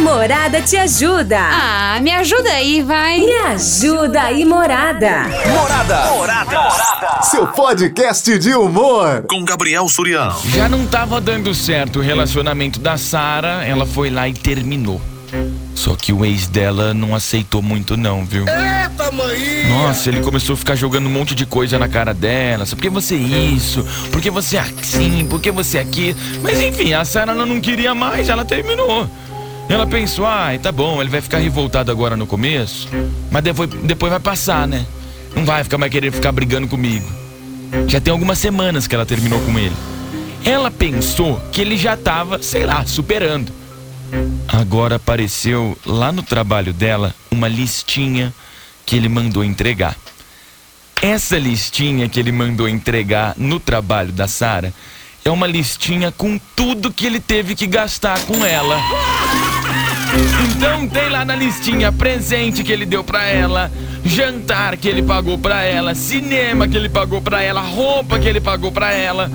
Morada te ajuda. Ah, me ajuda aí, vai. Me ajuda aí, Morada. Morada. Morada. Seu podcast de humor. Com Gabriel Surião. Já não tava dando certo o relacionamento da Sara, ela foi lá e terminou. Só que o ex dela não aceitou muito não, viu? Eita, mãe! Nossa, ele começou a ficar jogando um monte de coisa na cara dela. Por que você é isso? Por que você é assim? Por que você é aqui? Mas enfim, a Sara ela não queria mais, ela terminou. Ela pensou, ai, tá bom, ele vai ficar revoltado agora no começo, mas depois, depois vai passar, né? Não vai ficar mais querendo ficar brigando comigo. Já tem algumas semanas que ela terminou com ele. Ela pensou que ele já tava, sei lá, superando. Agora apareceu lá no trabalho dela uma listinha que ele mandou entregar. Essa listinha que ele mandou entregar no trabalho da Sara é uma listinha com tudo que ele teve que gastar com ela. Então tem lá na listinha presente que ele deu pra ela, jantar que ele pagou pra ela, cinema que ele pagou pra ela, roupa que ele pagou pra ela,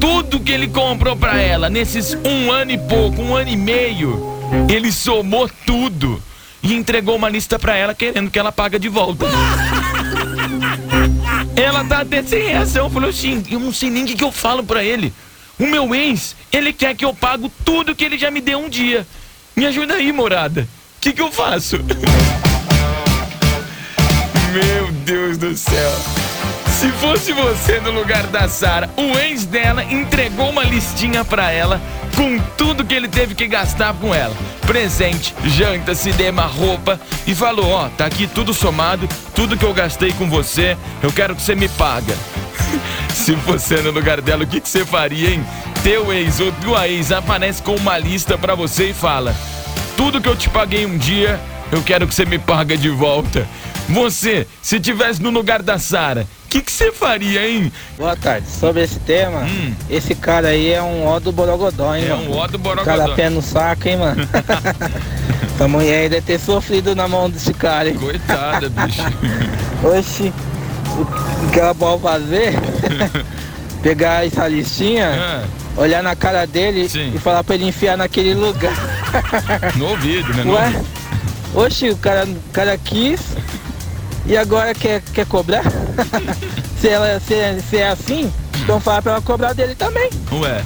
tudo que ele comprou pra ela nesses um ano e pouco, um ano e meio, ele somou tudo e entregou uma lista pra ela querendo que ela paga de volta. Ela tá até sem reação, falou assim, eu não sei nem o que, que eu falo pra ele. O meu ex, ele quer que eu pago tudo que ele já me deu um dia. Me ajuda aí, morada. O que, que eu faço? Meu Deus do céu. Se fosse você no lugar da Sara, o ex dela entregou uma listinha pra ela com tudo que ele teve que gastar com ela. Presente, janta, cinema, roupa e falou: "Ó, tá aqui tudo somado, tudo que eu gastei com você, eu quero que você me paga". Se você no lugar dela, o que, que você faria, hein? Teu ex ou tua ex aparece com uma lista pra você e fala: Tudo que eu te paguei um dia, eu quero que você me paga de volta. Você, se tivesse no lugar da Sara, o que, você faria, hein? Boa tarde. Sobre esse tema, Hum. esse cara aí é um ó do Borogodó, hein, É mano? um ó do Borogodó. Cada pé no saco, hein, mano? Essa mulher deve ter sofrido na mão desse cara, hein? Coitada, bicho. Oxi, o que ela pode fazer? Pegar essa listinha, Ah, olhar na cara dele Sim. e falar pra ele enfiar naquele lugar. no ouvido, né? No Ué? ouvido. Oxi, o cara, o cara quis e agora quer, quer cobrar? se, ela, se, se é assim, então fala pra ela cobrar dele também. Ué,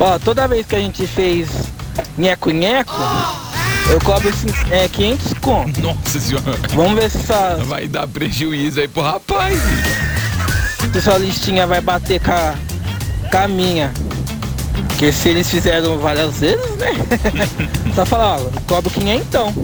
Ó, toda vez que a gente fez nheco-nheco, eu cobro é, 500 conto. nossa senhora. Vamos ver se essa, Vai dar prejuízo aí pro rapaz. se essa listinha vai bater com a, com a minha. Porque se eles fizeram várias vezes, né? Só falar, ó, cobro 500 então.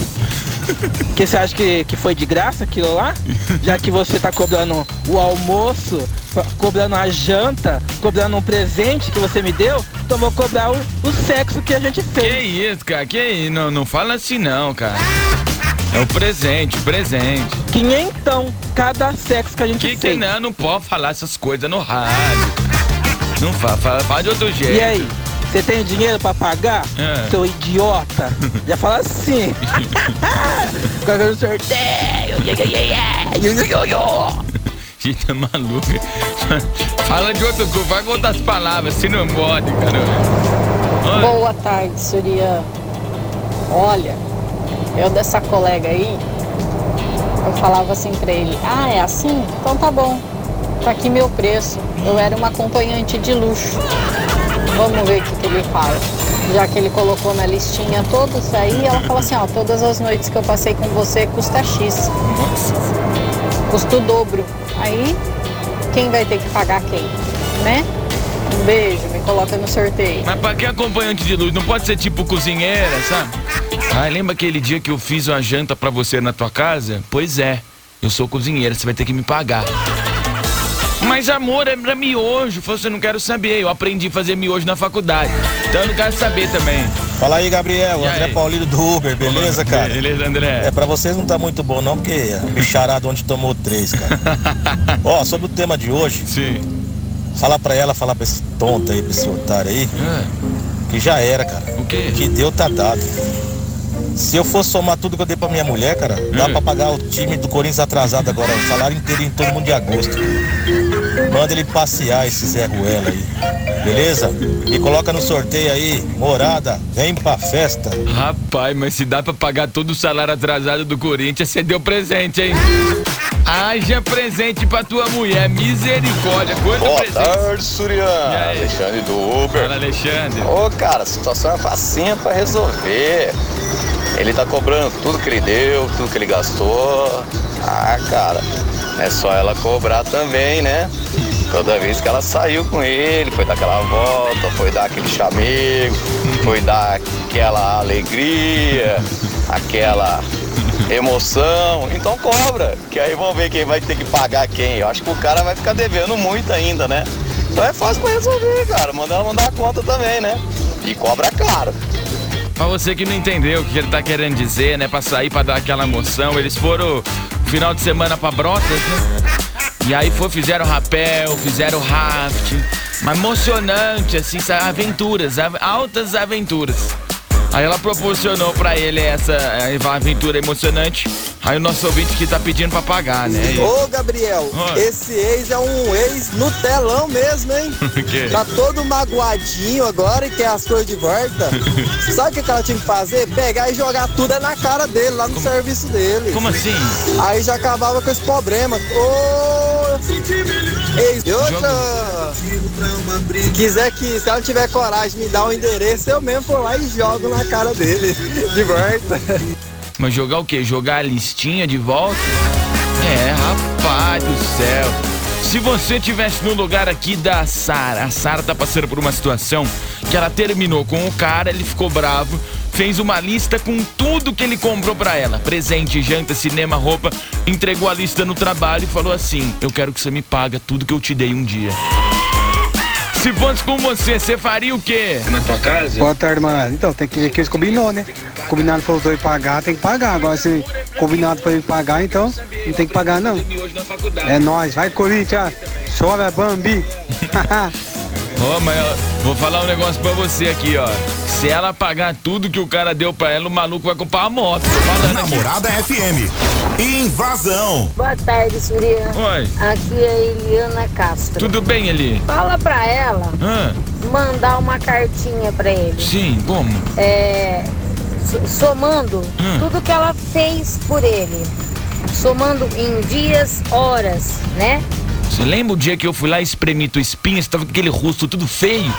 Porque você acha que, que foi de graça aquilo lá? Já que você tá cobrando o almoço, cobrando a janta, cobrando um presente que você me deu, então vou cobrar o, o sexo que a gente Que fez. isso, cara? Que isso? Não, não fala assim não, cara. É o presente, o presente. Quinhentão cada sexo que a gente Que que fez. não, não pode falar essas coisas no rádio. Não fala, fala, fala de outro jeito. E aí, você tem dinheiro pra pagar? É. Seu idiota. Já fala assim. Coloca no sorteio. Gente, é maluca. Fala de outra coisa, vai com outras palavras, se não pode, caramba. Olha, Boa tarde, Surya. Olha, eu dessa colega aí, eu falava assim pra ele, ah, é assim? Então tá bom. Tá aqui meu preço. Eu era uma acompanhante de luxo. Vamos ver o que, que ele fala. Já que ele colocou na listinha todos aí, ela fala assim, ó, todas as noites que eu passei com você custa X. Custa o dobro. Aí, quem vai ter que pagar quem? Né? Um beijo, me coloca no sorteio. mas pra que acompanhante de luz? Não pode ser tipo cozinheira, sabe? Ah, lembra aquele dia que eu fiz uma janta pra você na tua casa? Pois é, eu sou cozinheira, você vai ter que me pagar. Mas amor, é pra miojo. Você não quero saber. Eu aprendi a fazer miojo na faculdade. Então eu não quero saber também. Fala aí, Gabriel. E André aí? Paulino do Uber, beleza, cara? Beleza, André. É, pra vocês não tá muito bom não, porque a bicharada onde tomou três, cara. Ó, sobre o tema de hoje, Sim. fala pra ela, fala pra esse tonto aí, pra esse otário aí, Ah, que já era, cara. o quê? Que deu tá dado. Se eu for somar tudo que eu dei pra minha mulher, cara, dá Hum. pra pagar o time do Corinthians atrasado agora, o salário inteiro em todo mundo de agosto. Manda ele passear esse Zé Ruela aí. beleza? Me coloca no sorteio aí, morada, vem pra festa. Rapaz, mas se dá pra pagar todo o salário atrasado do Corinthians, você deu presente, hein? Haja presente pra tua mulher, misericórdia. Quanto Boa presente? tarde, E Surian. aí? Alexandre do Uber. Fala, Alexandre. Ô, cara, a situação é facinha pra resolver. Ele tá cobrando tudo que ele deu, tudo que ele gastou. Ah, cara, é só ela cobrar também, né? Toda vez que ela saiu com ele, foi dar aquela volta, foi dar aquele chamego, foi dar aquela alegria, aquela emoção. Então cobra, que aí vamos ver quem vai ter que pagar quem. Eu acho que o cara vai ficar devendo muito ainda, né? Então é fácil pra resolver, cara. Manda ela mandar a conta também, né? E cobra caro. Pra você que não entendeu o que ele tá querendo dizer, né? Pra sair, pra dar aquela emoção, eles foram final de semana pra Brotas, né? E aí foi, fizeram rapel, fizeram raft. Mas emocionante, assim, aventuras, av- altas aventuras. Aí ela proporcionou pra ele essa eh, aventura emocionante. Aí o nosso ouvinte que tá pedindo pra pagar, né? Ô Gabriel, Oi. esse ex é um ex no telão mesmo, hein? que? Tá todo magoadinho agora e quer as coisas de volta. Sabe o que que ela tinha que fazer? Pegar e jogar tudo na cara dele, lá no serviço dele. Como assim? Aí já acabava com esse problema. Ô, ex, e outra. Se quiser que, se ela tiver coragem me dar o endereço, eu mesmo vou lá e jogo na cara dele. De volta. Mas jogar o quê? Jogar a listinha de volta? É, rapaz do céu. Se você tivesse no lugar aqui da Sara, a Sara tá passando por uma situação que ela terminou com o cara, ele ficou bravo, fez uma lista com tudo que ele comprou pra ela: presente, janta, cinema, roupa, entregou a lista no trabalho e falou assim: "Eu quero que você me paga tudo que eu te dei um dia". Se fosse com você, você faria o quê? Boa tarde, mano. Então, tem que ver que eles combinou, né? Combinado para os dois pagar, tem que pagar. Agora, se combinado para ele pagar, então não tem que pagar, não. É nóis. Vai, Corinthians. Chora, Bambi. Ó, mas eu vou falar um negócio pra você aqui, ó. Se ela pagar tudo que o cara deu pra ela, o maluco vai comprar uma moto. Falando aqui. Namorada FM. Invasão. Boa tarde, Surya. Oi, Aqui é a Eliana Castro. tudo bem ali? Fala pra ela Hã? mandar uma cartinha pra ele. Sim, como? É, so- somando tudo que ela fez por ele. Somando em dias, horas, né? Você lembra o dia que eu fui lá e espremi tua espinha? Você tava com aquele rosto tudo feio?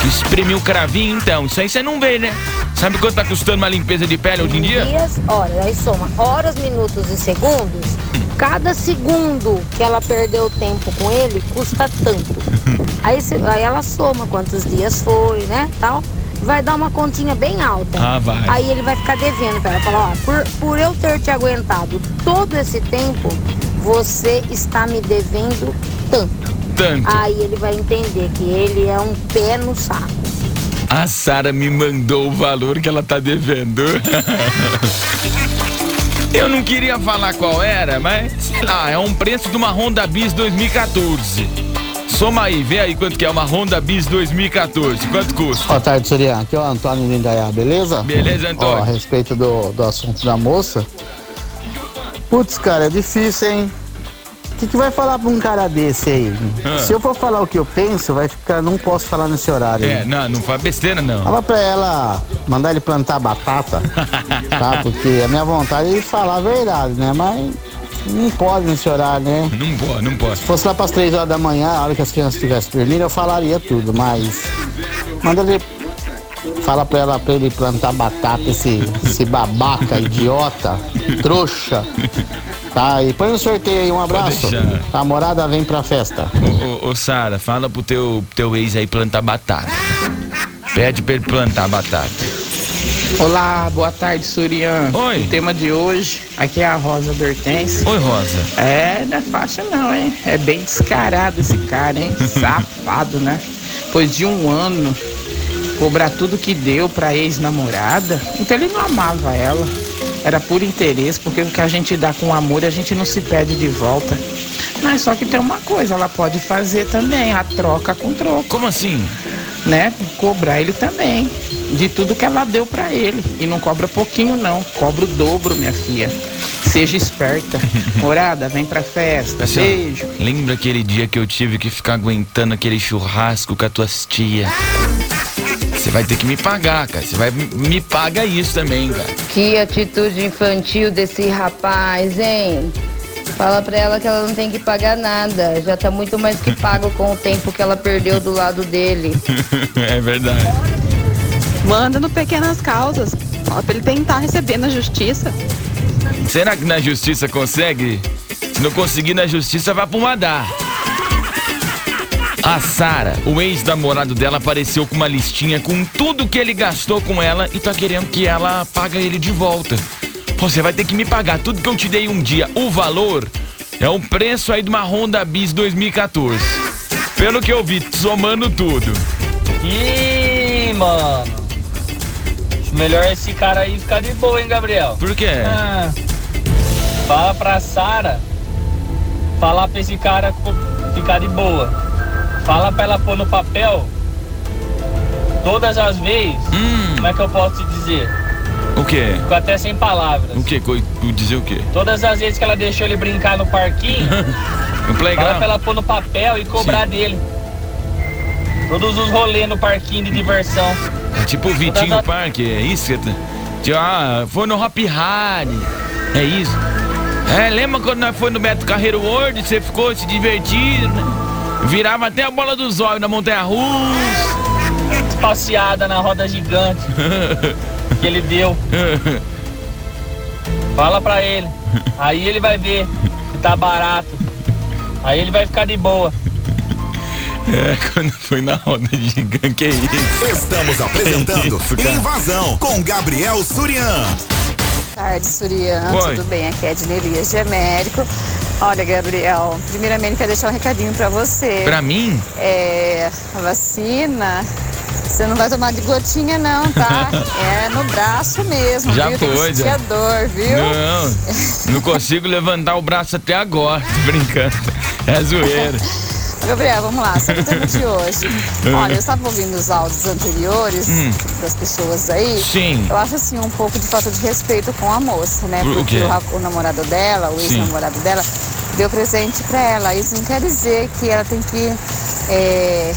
Que espremi o cravinho, então. Isso aí você não vê, né? Sabe quanto tá custando uma limpeza de pele hoje em dia? Dias, horas. Aí soma horas, minutos e segundos. Cada segundo que ela perdeu tempo com ele custa tanto. Aí, se- aí ela soma quantos dias foi, né? Tal. Vai dar uma continha bem alta. Ah, vai. Aí ele vai ficar devendo pra ela. Falar, ó, por, por eu ter te aguentado todo esse tempo, você está me devendo tanto. Tanto. Aí ele vai entender que ele é um pé no saco. A Sara me mandou o valor que ela tá devendo. Eu não queria falar qual era, mas sei lá, é um preço de uma Honda Bis 2014. Soma aí, vê aí quanto que é uma Honda Bis 2014. Quanto custa? Boa tarde, Surian. Aqui é o Antônio de Indaiá, beleza? Beleza, Ó, a Antônio? respeito do, do assunto da moça. Putz, cara, é difícil, hein? O que, que vai falar pra um cara desse aí? Ah. Se eu for falar o que eu penso, vai ficar. Não posso falar nesse horário. É, hein? não, não faz besteira não. Fala pra ela mandar ele plantar batata, tá? Porque a minha vontade é falar a verdade, né? Mas não pode nesse horário, né? Não pode, não pode. Se fosse lá pras três horas da manhã, a hora que as crianças estivessem dormindo, eu falaria tudo, mas. Manda ele. Fala pra ela pra ele plantar batata, esse, esse babaca, idiota, trouxa. Tá, e põe no sorteio aí, um abraço. A morada vem pra festa. Ô, ô, ô Sara, fala pro teu, teu ex aí plantar batata. Pede pra ele plantar batata. Olá, boa tarde, Surian. Oi. O tema de hoje, aqui é a Rosa do Hortense. Oi, Rosa. É, não é fácil não, hein? É bem descarado esse cara, hein? Safado, né? Pois de um ano, cobrar tudo que deu pra ex-namorada, então ele não amava ela. Era por interesse, porque o que a gente dá com amor, a gente não se pede de volta. Mas só que tem uma coisa, ela pode fazer também, a troca com troco. Como assim? né? Cobrar ele também de tudo que ela deu pra ele. E não cobra pouquinho não, cobra o dobro, minha filha. Seja esperta. Morada, vem pra festa. Assim, Beijo. Lembra aquele dia que eu tive que ficar aguentando aquele churrasco com as tuas tia? Você vai ter que me pagar, cara. Você vai me paga isso também, cara. Que atitude infantil desse rapaz, hein? Fala pra ela que ela não tem que pagar nada. Já tá muito mais que pago com o tempo que ela perdeu do lado dele. é verdade. Manda no Pequenas Causas. Fala pra ele tentar receber na justiça. Será que na justiça consegue? Se não conseguir na justiça, vai pro Madar. A Sara, o ex-namorado dela, apareceu com uma listinha com tudo que ele gastou com ela e tá querendo que ela paga ele de volta. Você vai ter que me pagar tudo que eu te dei um dia. O valor é o preço aí de uma Honda Bis 2014. Pelo que eu vi, somando tudo. Ih, mano. Melhor esse cara aí ficar de boa, hein, Gabriel? Por quê? Ah, fala pra Sara falar pra esse cara ficar de boa. Fala pra ela pôr no papel todas as vezes. Como é que eu posso te dizer? O quê? Fico até sem palavras. O quê? Co- Dizer o quê? Todas as vezes que ela deixou ele brincar no parquinho, No fala playground? pra ela pôr no papel e cobrar dele. Todos os rolês no parquinho de diversão. É tipo o Vitinho no Parque, é isso que tá- Tipo, Ah, foi no Hop Hard. É isso. É, lembra quando nós foi no Beto Carreiro World, você ficou se divertindo, né? Virava até a bola dos olhos na montanha russa. Passeada na roda gigante que ele deu. Fala pra ele. Aí ele vai ver que tá barato. Aí ele vai ficar de boa. É, quando foi na roda gigante, que isso? Estamos apresentando Que isso? Invasão com Gabriel Surian. Boa tarde, Surian. Oi. Tudo bem? Aqui é Edna Elias de Américo. Olha, Gabriel, primeiramente quero deixar um recadinho pra você. Pra mim? É, a vacina, você não vai tomar de gotinha não, tá? é no braço mesmo, Já viu? Foi, já. dor, viu? Não, não consigo levantar o braço até agora, brincando. É zoeira. Gabriel, vamos lá, sobre o tema de hoje. Hum. Olha, eu estava ouvindo os áudios anteriores Hum. das pessoas aí. Sim. Eu acho assim um pouco de falta de respeito com a moça, né? Por Porque o, o namorado dela, o ex-namorado dela, deu presente pra ela. Isso não quer dizer que ela tem que é,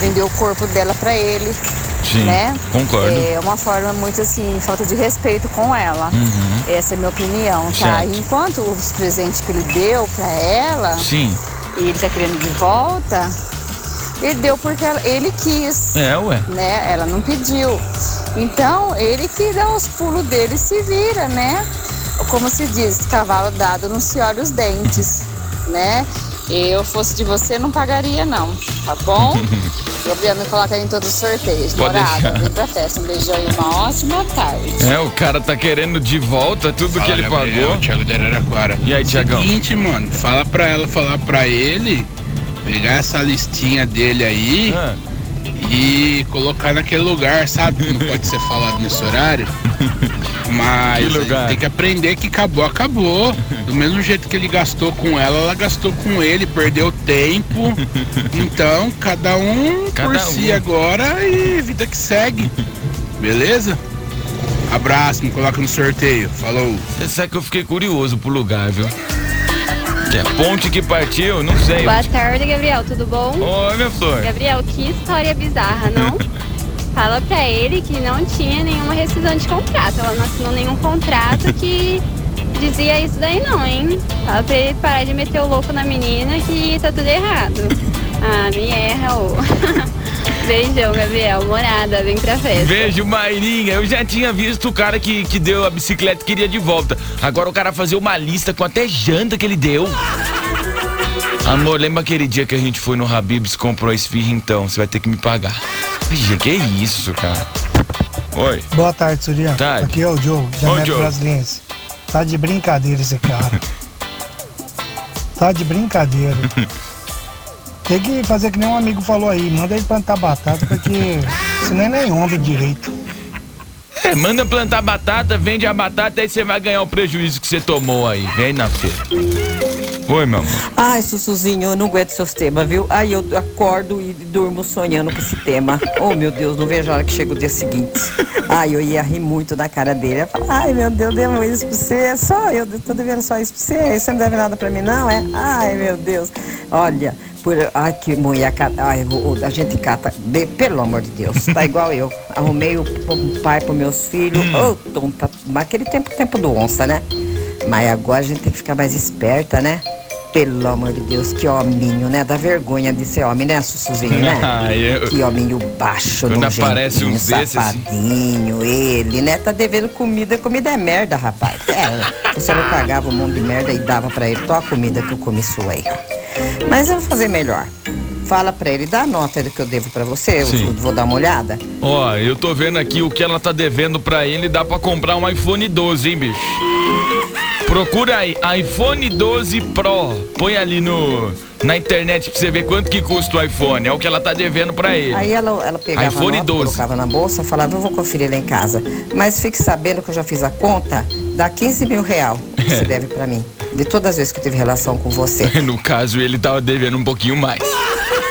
vender o corpo dela pra ele. Sim, né? concordo. É uma forma muito assim, falta de respeito com ela. Uhum. Essa é a minha opinião, tá? Enquanto os presentes que ele deu pra ela, Sim. E ele tá querendo de volta, ele deu porque ela- ele quis. É, ué. Né? Ela não pediu. Então, ele que dá os pulos dele e se vira, né? Como se diz, cavalo dado não se olha os dentes, né? Eu fosse de você, não pagaria não, tá bom? Me coloca aí em todos os sorteios. Pode Morada, deixar. vem pra festa. Um beijão e uma ótima tarde. É, o cara tá querendo de volta tudo que Fala, ele Gabriel, pagou. Thiago de Araraquara. E aí, Thiagão? Seguinte, mano, fala pra ela, falar pra ele, pegar essa listinha dele aí Ah. E colocar naquele lugar, sabe? Não pode ser falado nesse horário. Mas Que tem que aprender que acabou, acabou. Do mesmo jeito que ele gastou com ela, ela gastou com ele, perdeu tempo. Então, cada um por Cada si um. agora e vida que segue. Beleza? Abraço, me coloca no sorteio. Falou. Você sabe que eu fiquei curioso pro lugar, viu? É ponte que partiu, não sei. Boa tarde, Gabriel, tudo bom? Oi, minha flor. Gabriel, que história bizarra, não? Fala pra ele que não tinha nenhuma rescisão de contrato. Ela não assinou nenhum contrato que dizia isso daí não, hein? Fala pra ele parar de meter o louco na menina que tá tudo errado. Ah, me erra, ô. Beijão, Gabriel. Morada, vem pra festa. Beijo, Mairinha. Eu já tinha visto o cara que, que deu a bicicleta e queria de volta. Agora o cara fazer uma lista com até janta que ele deu. Amor, lembra aquele dia que a gente foi no Habib's e comprou a esfirra então? Você vai ter que me pagar. Ih, que isso, cara? Oi. Boa tarde, Surian. Tarde. Aqui é o Joe, América Joe. Brasiliense. Tá de brincadeira esse cara. tá de brincadeira. Tem que fazer que nem um amigo falou aí, manda ele plantar batata, porque senão ele nem onda direito. É, manda plantar batata, vende a batata, aí você vai ganhar o prejuízo que você tomou aí. Vem na feira. Oi, meu amor. Ai, Sussuzinho, eu não aguento seus temas, viu? Aí eu acordo e durmo sonhando com esse tema. Oh, meu Deus, não vejo a hora que chega o dia seguinte. Ai, eu ia rir muito na cara dele. Eu falo, ai, meu Deus, devo isso pra você. É só eu, tô devendo só isso pra você. Você não deve nada pra mim, não, é? Ai, meu Deus. Olha, por, ai, que mulher, ai, a gente cata, de- pelo amor de Deus, tá igual eu. Arrumei o, pai pros meus filhos, ô, tonta, naquele tempo, tempo do onça, né? Mas agora a gente tem que ficar mais esperta, né? Pelo amor de Deus, que hominho, né? Dá vergonha de ser homem, né, Sussuzinho, né? Ah, eu- Que hominho baixo, Quando aparece uns desses, safadinho, ele, né? Tá devendo comida, comida é merda, rapaz. É, você não pagava um monte de merda e dava pra ele, tô a comida que eu comi sua aí. Mas eu vou fazer melhor. Fala pra ele, dá a nota do que eu devo pra você, eu Sim. vou dar uma olhada. Ó, eu tô vendo aqui o que ela tá devendo pra ele, dá pra comprar um iPhone 12, hein, bicho? Procura aí, iPhone 12 Pro. Põe ali no na internet pra você ver quanto que custa o iPhone. É o que ela tá devendo pra ele. Aí ela, ela pegava iPhone nota, 12. colocava na bolsa, falava, eu vou conferir lá em casa. Mas fique sabendo que eu já fiz a conta, dá 15 mil real que você deve pra mim. De todas as vezes que eu tive relação com você. No caso, ele tava devendo um pouquinho mais.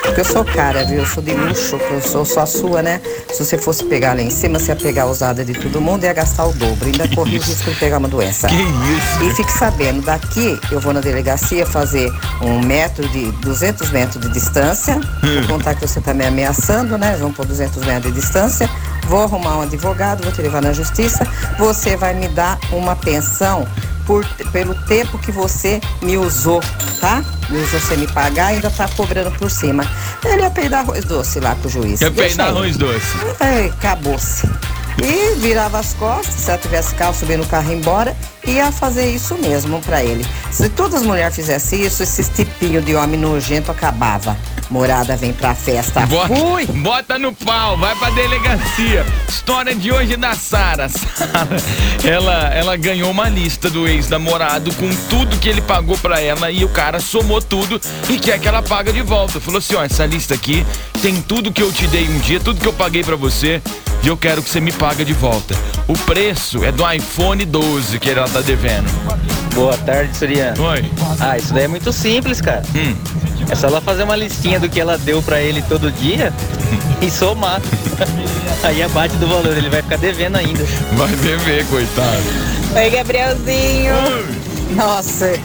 Porque eu sou cara, viu? Eu sou de luxo, eu sou só sua, né? Se você fosse pegar lá em cima, você ia pegar a usada de todo mundo e ia gastar o dobro. Ainda corria o risco de pegar uma doença. Que isso? E fique sabendo, daqui eu vou na delegacia fazer um metro de 200 metros de distância. Vou contar que você tá me ameaçando, né? Vamos por 200 metros de distância. Vou arrumar um advogado, vou te levar na justiça. Você vai me dar uma pensão por, pelo tempo que você me usou, tá? Me usou você me pagar e ainda tá cobrando por cima. Ele ia peidar arroz doce lá com o juiz. Deixa peidar arroz doce? Acabou-se. E virava as costas, se ela tivesse carro, subir no carro e embora, ia fazer isso mesmo pra ele. Se todas as mulheres fizessem isso, esses tipinhos de homem nojento acabava. Morada vem pra festa. Bota, Fui! bota no pau, vai pra delegacia. História de hoje da Sara. Sara, ela, ela ganhou uma lista do ex-namorado com tudo que ele pagou pra ela e o cara somou tudo e quer que ela paga de volta. Falou assim: ó, essa lista aqui tem tudo que eu te dei um dia, tudo que eu paguei pra você e eu quero que você me paga de volta. O preço é do iPhone 12 que ela tá devendo. Boa tarde, Suriano. Oi. Ah, isso daí é muito simples, cara. Hum. É só ela fazer uma listinha do que ela deu pra ele todo dia e somar. Aí abate do valor, ele vai ficar devendo ainda. Vai beber, coitado. Oi, Gabrielzinho. Nossa,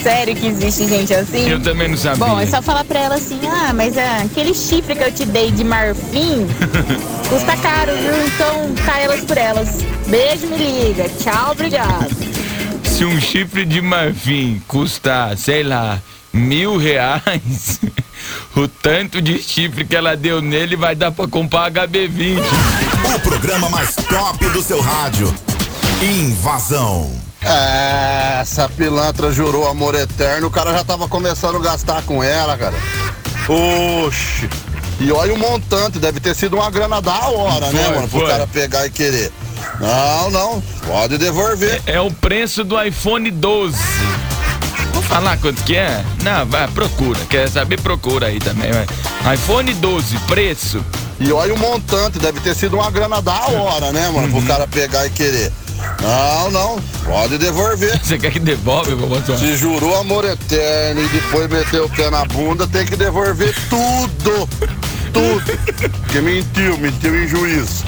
sério que existe gente assim? Eu também não sabia. Bom, é só falar pra ela assim, ah, mas ah, aquele chifre que eu te dei de marfim custa caro, viu? Então cai elas por elas. Beijo, me liga. Tchau, obrigado. Se um chifre de marfim custa, sei lá, mil reais, o tanto de chifre que ela deu nele vai dar pra comprar HB20. O programa mais top do seu rádio. Invasão. É, essa pilantra jurou amor eterno, o cara já tava começando a gastar com ela, cara. Oxi. E olha o montante, deve ter sido uma grana da hora, né, Foi, mano? Pro foi. cara pegar e querer. Não, não, pode devolver. É o preço do iPhone 12. Vou falar quanto que é? Não, vai, procura. Quer saber? Procura aí também. Vai. iPhone 12, preço. E olha o montante, deve ter sido uma grana da hora, né, mano? Pro cara pegar e querer. Não, não, pode devolver. Você quer que devolve, vovô Se jurou amor eterno e depois meteu o pé na bunda, tem que devolver tudo. Tudo. Porque mentiu, mentiu em juízo.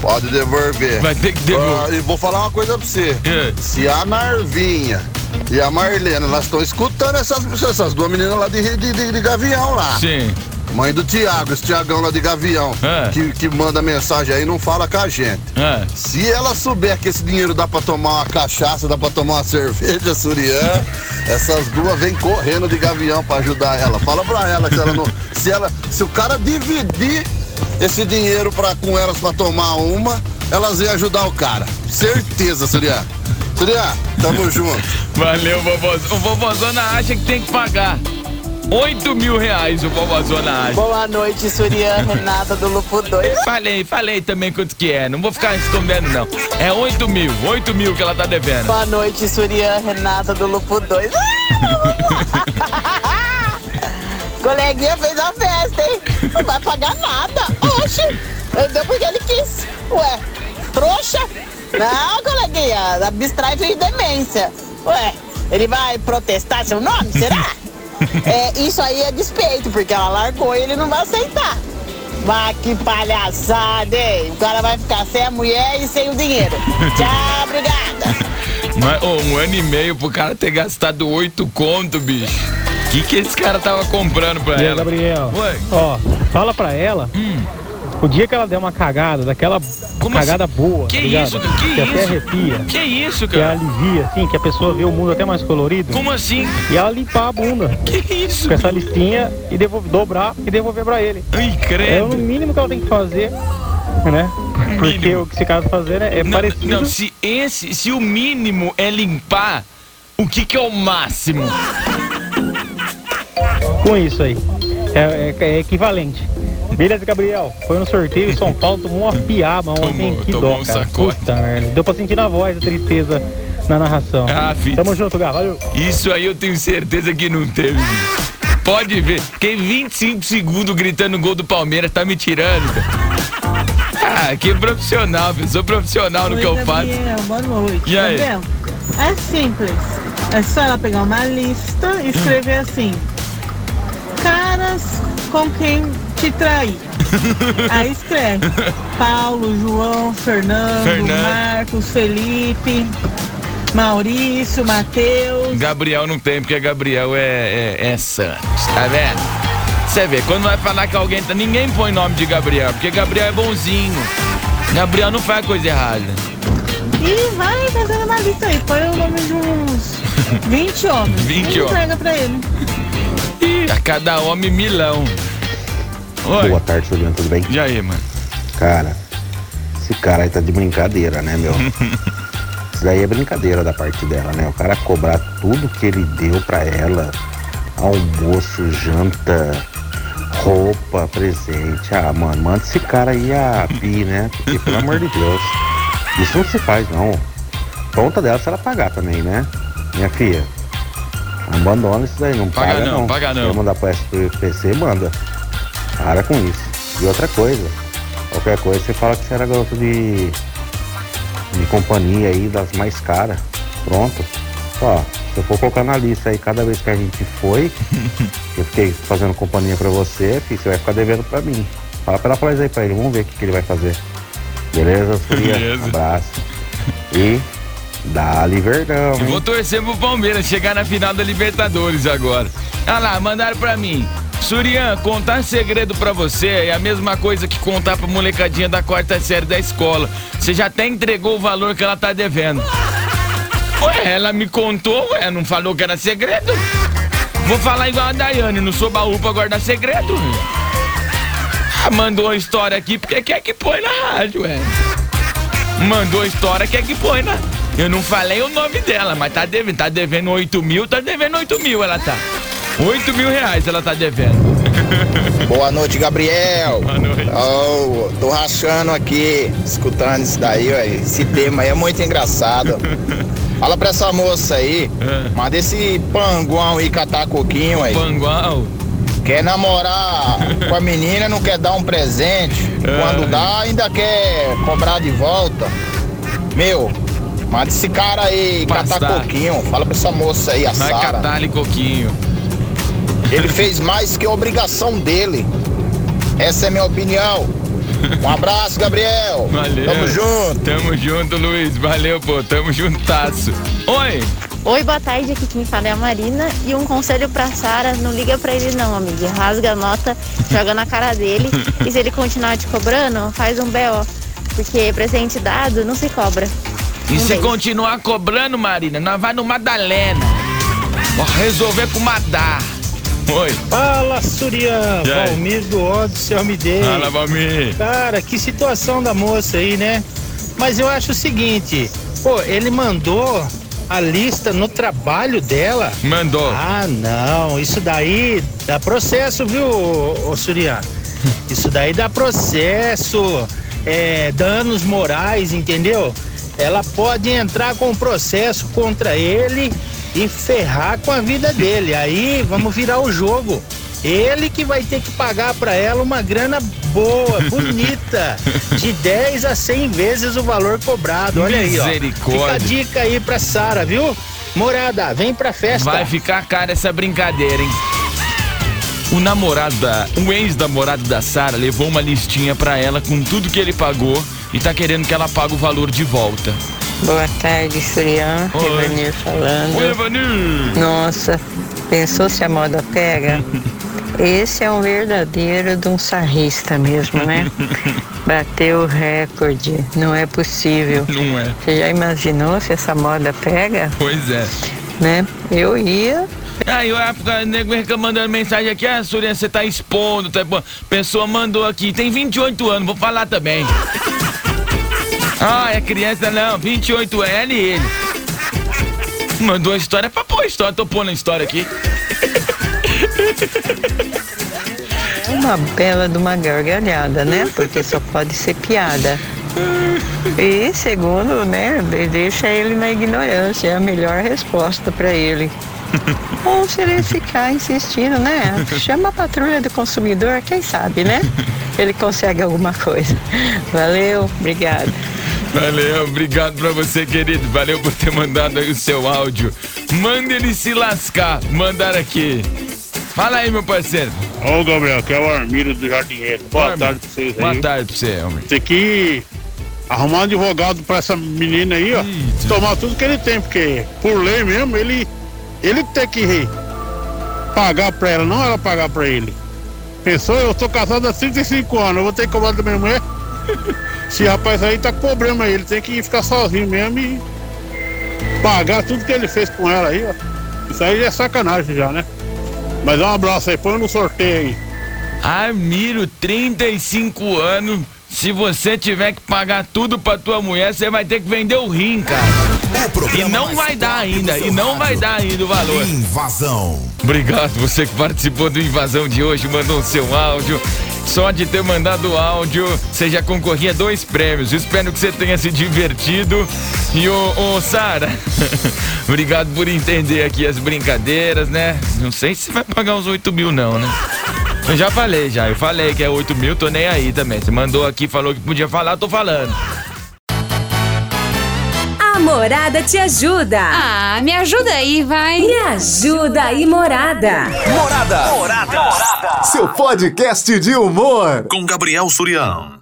Pode devolver. Vai ter que devolver. Ah, e vou falar uma coisa pra você. É. Se a Narvinha e a Marlena, elas estão escutando essas, essas duas meninas lá de, de, de, de Gavião lá. Sim. Mãe do Tiago, esse Tiagão lá de Gavião, É. que, que manda mensagem aí não fala com a gente. É. Se ela souber que esse dinheiro dá pra tomar uma cachaça, dá pra tomar uma cerveja, Surian, essas duas vêm correndo de Gavião pra ajudar ela. Fala pra ela que se ela não. Se, ela, se o cara dividir esse dinheiro pra, com elas pra tomar uma, elas iam ajudar o cara. Certeza, Surian. Surian, tamo junto. Valeu, vovôzona. O vovôzona acha que tem que pagar. 8 mil reais o vovôzona acha. Boa noite, Surian Renata do Lupo 2. Falei, falei também quanto que é. Não vou ficar escondendo, não. É 8 mil, 8 mil que ela tá devendo. Boa noite, Surian Renata do Lupo 2. Coleguinha fez a festa, hein? Não vai pagar nada. Oxi, eu deu porque ele quis. Ué, trouxa? Não, coleguinha, abstrai fez demência. Ué, Ele vai protestar seu nome, será? É, isso aí é despeito, porque ela largou e ele não vai aceitar. Mas que palhaçada, hein? O cara vai ficar sem a mulher e sem o dinheiro. Tchau, obrigada. Mas, ô, um ano e meio pro cara ter gastado oito conto, bicho. O que, que esse cara tava comprando pra E ela? Gabriel? Oi. Ó, fala pra ela. O dia que ela der uma cagada, daquela cagada boa, Que tá ligado? isso? Que que até isso? arrepia. Que isso, Que cara? alivia, assim, que a pessoa vê o mundo até mais colorido. Como assim? E ela limpar a bunda. Que isso? Com essa listinha e devolver, dobrar e devolver pra ele. Ai, credo. É o mínimo que ela tem que fazer, né? Porque o que esse cara tá fazendo é, é Não, parecido. não, se esse, se o mínimo é limpar, o que que é o máximo? com isso aí. É, é- é equivalente. Beleza, Gabriel. Foi no sorteio, São Paulo tomou uma piaba ontem. que tomou dó, um cara. Puta merda. Deu pra sentir na voz a tristeza na narração. Ah, filho. Tamo junto, Gá. Valeu. Isso aí eu tenho certeza que não teve. Pode ver. Fiquei 25 segundos gritando gol do Palmeiras, tá me tirando, cara. Ah, que profissional, eu sou profissional no Oi, que eu faço. Gabriel, boa noite. E aí? Gabriel, é simples. É só ela pegar uma lista e escrever assim: Caras com quem te trair. Aí escreve Paulo, João, Fernando, Fernando. Marcos, Felipe, Maurício, Matheus. Gabriel não tem, porque Gabriel é, é, é Santos, tá vendo? Você vê, quando vai falar que alguém tá. Ninguém põe nome de Gabriel, porque Gabriel é bonzinho. Gabriel não faz coisa errada. E vai fazendo uma lista aí. Põe o nome de uns 20 homens. 20 e homens. entrega pra ele. A cada homem milão. Oi. Boa tarde, Juliano, tudo bem? E aí, mano? Cara, esse cara aí tá de brincadeira, né, meu? Isso daí é brincadeira da parte dela, né? O cara cobrar tudo que ele deu pra ela, almoço, janta, roupa, presente. Ah, mano, manda esse cara aí a pi, né? Porque, pelo amor de Deus, isso não se faz, não. Conta dela se ela pagar também, né? Minha filha, abandona isso daí, não Paga paga, não, paga não. Se mandar pro SPC, manda. Para com isso. E outra coisa, qualquer coisa você fala que você era garoto de, de companhia aí, das mais caras. Pronto. Ó, se eu for colocar na lista aí cada vez que a gente foi, que eu fiquei fazendo companhia pra você, filho, você vai ficar devendo pra mim. Fala pra ela falar isso aí pra ele, vamos ver o que, que ele vai fazer. Beleza, Surya? Beleza. Abraço. E dá-lhe verdão, Eu hein? vou torcer pro Palmeiras chegar na final da Libertadores agora. Ah lá, mandaram pra mim. Surian, contar segredo pra você é a mesma coisa que contar pra molecadinha da quarta série da escola. Você já até entregou o valor que ela tá devendo. Ué, ela me contou, ué, não falou que era segredo? Vou falar igual a Daiane, não sou baú pra guardar segredo. Ah, mandou a história aqui porque quer que põe na rádio, ué. Mandou a história, quer que põe na. Eu não falei o nome dela, mas tá devendo. Tá devendo 8 mil, tá devendo 8 mil, ela tá. 8 mil reais ela tá devendo. Boa noite, Gabriel. Boa noite. Oh, tô rachando aqui, escutando isso daí, ó. Esse tema aí é muito engraçado. Fala pra essa moça aí, manda esse panguão aí catar coquinho aí. Panguão? Quer namorar com a menina, não quer dar um presente. Quando dá, ainda quer cobrar de volta. Meu, manda esse cara aí catar coquinho. Fala pra essa moça aí, a Vai Sara. catar-lhe coquinho. Ele fez mais que a obrigação dele. Essa é minha opinião. Um abraço, Gabriel. Valeu. Tamo junto. Tamo junto, Luiz. Valeu, pô. Tamo juntasso. Oi. Oi, boa tarde. Aqui quem fala é a Marina. E um conselho pra Sara: não liga pra ele, não, amiga. Rasga a nota, joga na cara dele. e se ele continuar te cobrando, faz um BO. Porque presente dado não se cobra. E Um se beijo. continuar cobrando, Marina, nós vai no Madalena. Vou resolver com o Madar. Oi. Fala, Surian? Valmir do Odyssey Almidei. Fala, Valmir. Cara, que situação da moça aí, né? Mas eu acho o seguinte, pô, ele mandou a lista no trabalho dela. Mandou. Ah, não, isso daí dá processo, viu, ô, ô Surian? Isso daí dá processo, é, danos morais, entendeu? Ela pode entrar com processo contra ele e ferrar com a vida dele. Aí vamos virar o jogo. Ele que vai ter que pagar pra ela uma grana boa, bonita, de 10 a 100 vezes o valor cobrado. Olha aí, ó. Fica a dica aí pra Sara, viu? Morada, vem pra festa. Vai ficar cara essa brincadeira, hein? O namorado da. O ex-namorado da Sara levou uma listinha pra ela com tudo que ele pagou e tá querendo que ela pague o valor de volta. Boa tarde, Surian. Oi. Evanir falando. Oi, Evanir. Nossa, pensou se a moda pega? Esse é um verdadeiro de um sarrista mesmo, né? Bateu o recorde. Não é possível. Não é. Você já imaginou se essa moda pega? Pois é. Né? Eu ia. Aí época, o nego fica mandando mensagem aqui, ah, Surya, você tá expondo, tá expondo. Pessoa mandou aqui, tem 28 anos, vou falar também. Ah, é criança não, 28 é ele e ele. Mandou a história pra pôr a história, tô pondo a história aqui. Uma bela de uma gargalhada, né? Porque só pode ser piada. E segundo, né, de- deixa ele na ignorância, é a melhor resposta para ele. Ou se ele ficar insistindo, né? Chama a patrulha do consumidor, quem sabe, né? Ele consegue alguma coisa. Valeu, obrigado. Valeu, obrigado pra você, querido. Valeu por ter mandado aí o seu áudio. Manda ele se lascar. Mandaram aqui. Fala aí, meu parceiro. Ô, Gabriel, que é o Armiro do Jardinheiro. Boa tarde pra vocês aí. Boa tarde pra você, homem. Tem que arrumar um advogado pra essa menina aí, ó. Tomar tudo que ele tem, porque por lei mesmo, ele, ele tem que pagar pra ela, não ela pagar pra ele. Pensou, eu tô casado há 35 anos, eu vou ter que cobrar da minha mulher? Esse rapaz aí tá com problema aí, ele tem que ficar sozinho mesmo e pagar tudo que ele fez com ela aí, ó. Isso aí é sacanagem já, né? Mas um abraço aí, põe no sorteio aí. Armiro, 35 anos. Se você tiver que pagar tudo pra tua mulher, você vai ter que vender o rim, cara. E não vai dar ainda, e não vai dar ainda o valor. Invasão. Obrigado, você que participou do Invasão de hoje, mandou o seu áudio. Só de ter mandado áudio, você já concorria a dois prêmios. Espero que você tenha se divertido. E ô, ô Sara, obrigado por entender aqui as brincadeiras, né? Não sei se vai pagar uns 8 mil, não, né? Eu já falei, já. Eu falei que é 8 mil, tô nem aí também. Você mandou aqui, falou que podia falar, tô falando. Morada te ajuda. Ah, me ajuda aí, vai. Me ajuda aí, Morada. Morada. Morada. Seu podcast de humor. Com Gabriel Surião.